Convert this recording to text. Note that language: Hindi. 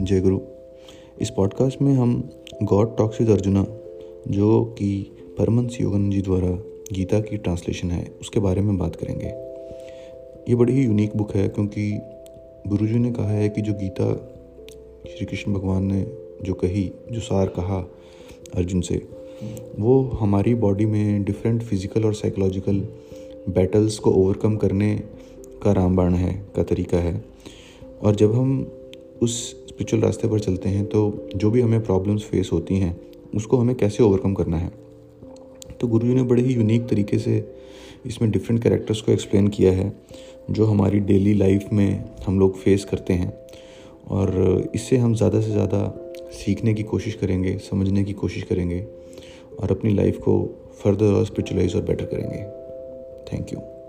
जय गुरु। इस पॉडकास्ट में हम गॉड टॉक्स विद अर्जुना, जो कि परमंस योगानंद जी द्वारा गीता की ट्रांसलेशन है, उसके बारे में बात करेंगे। ये बड़ी ही यूनिक बुक है, क्योंकि गुरु जी ने कहा है कि जो गीता श्री कृष्ण भगवान ने जो कही, जो सार कहा अर्जुन से, वो हमारी बॉडी में डिफरेंट फ़िज़िकल और साइकोलॉजिकल बैटल्स को ओवरकम करने का रामबाण है, का तरीका है। और जब हम उस स्पिरिचुअल रास्ते पर चलते हैं तो जो भी हमें प्रॉब्लम्स फेस होती हैं, उसको हमें कैसे ओवरकम करना है? तो गुरु जी ने बड़े ही यूनिक तरीके से इसमें डिफरेंट कैरेक्टर्स को एक्सप्लेन किया है, जो हमारी डेली लाइफ में हम लोग फेस करते हैं। और इससे हम ज़्यादा से ज़्यादा सीखने की कोशिश करेंगे, समझने की कोशिश करेंगे, और अपनी लाइफ को फर्दर और स्पिरिचुलाइज और बेटर करेंगे। Thank you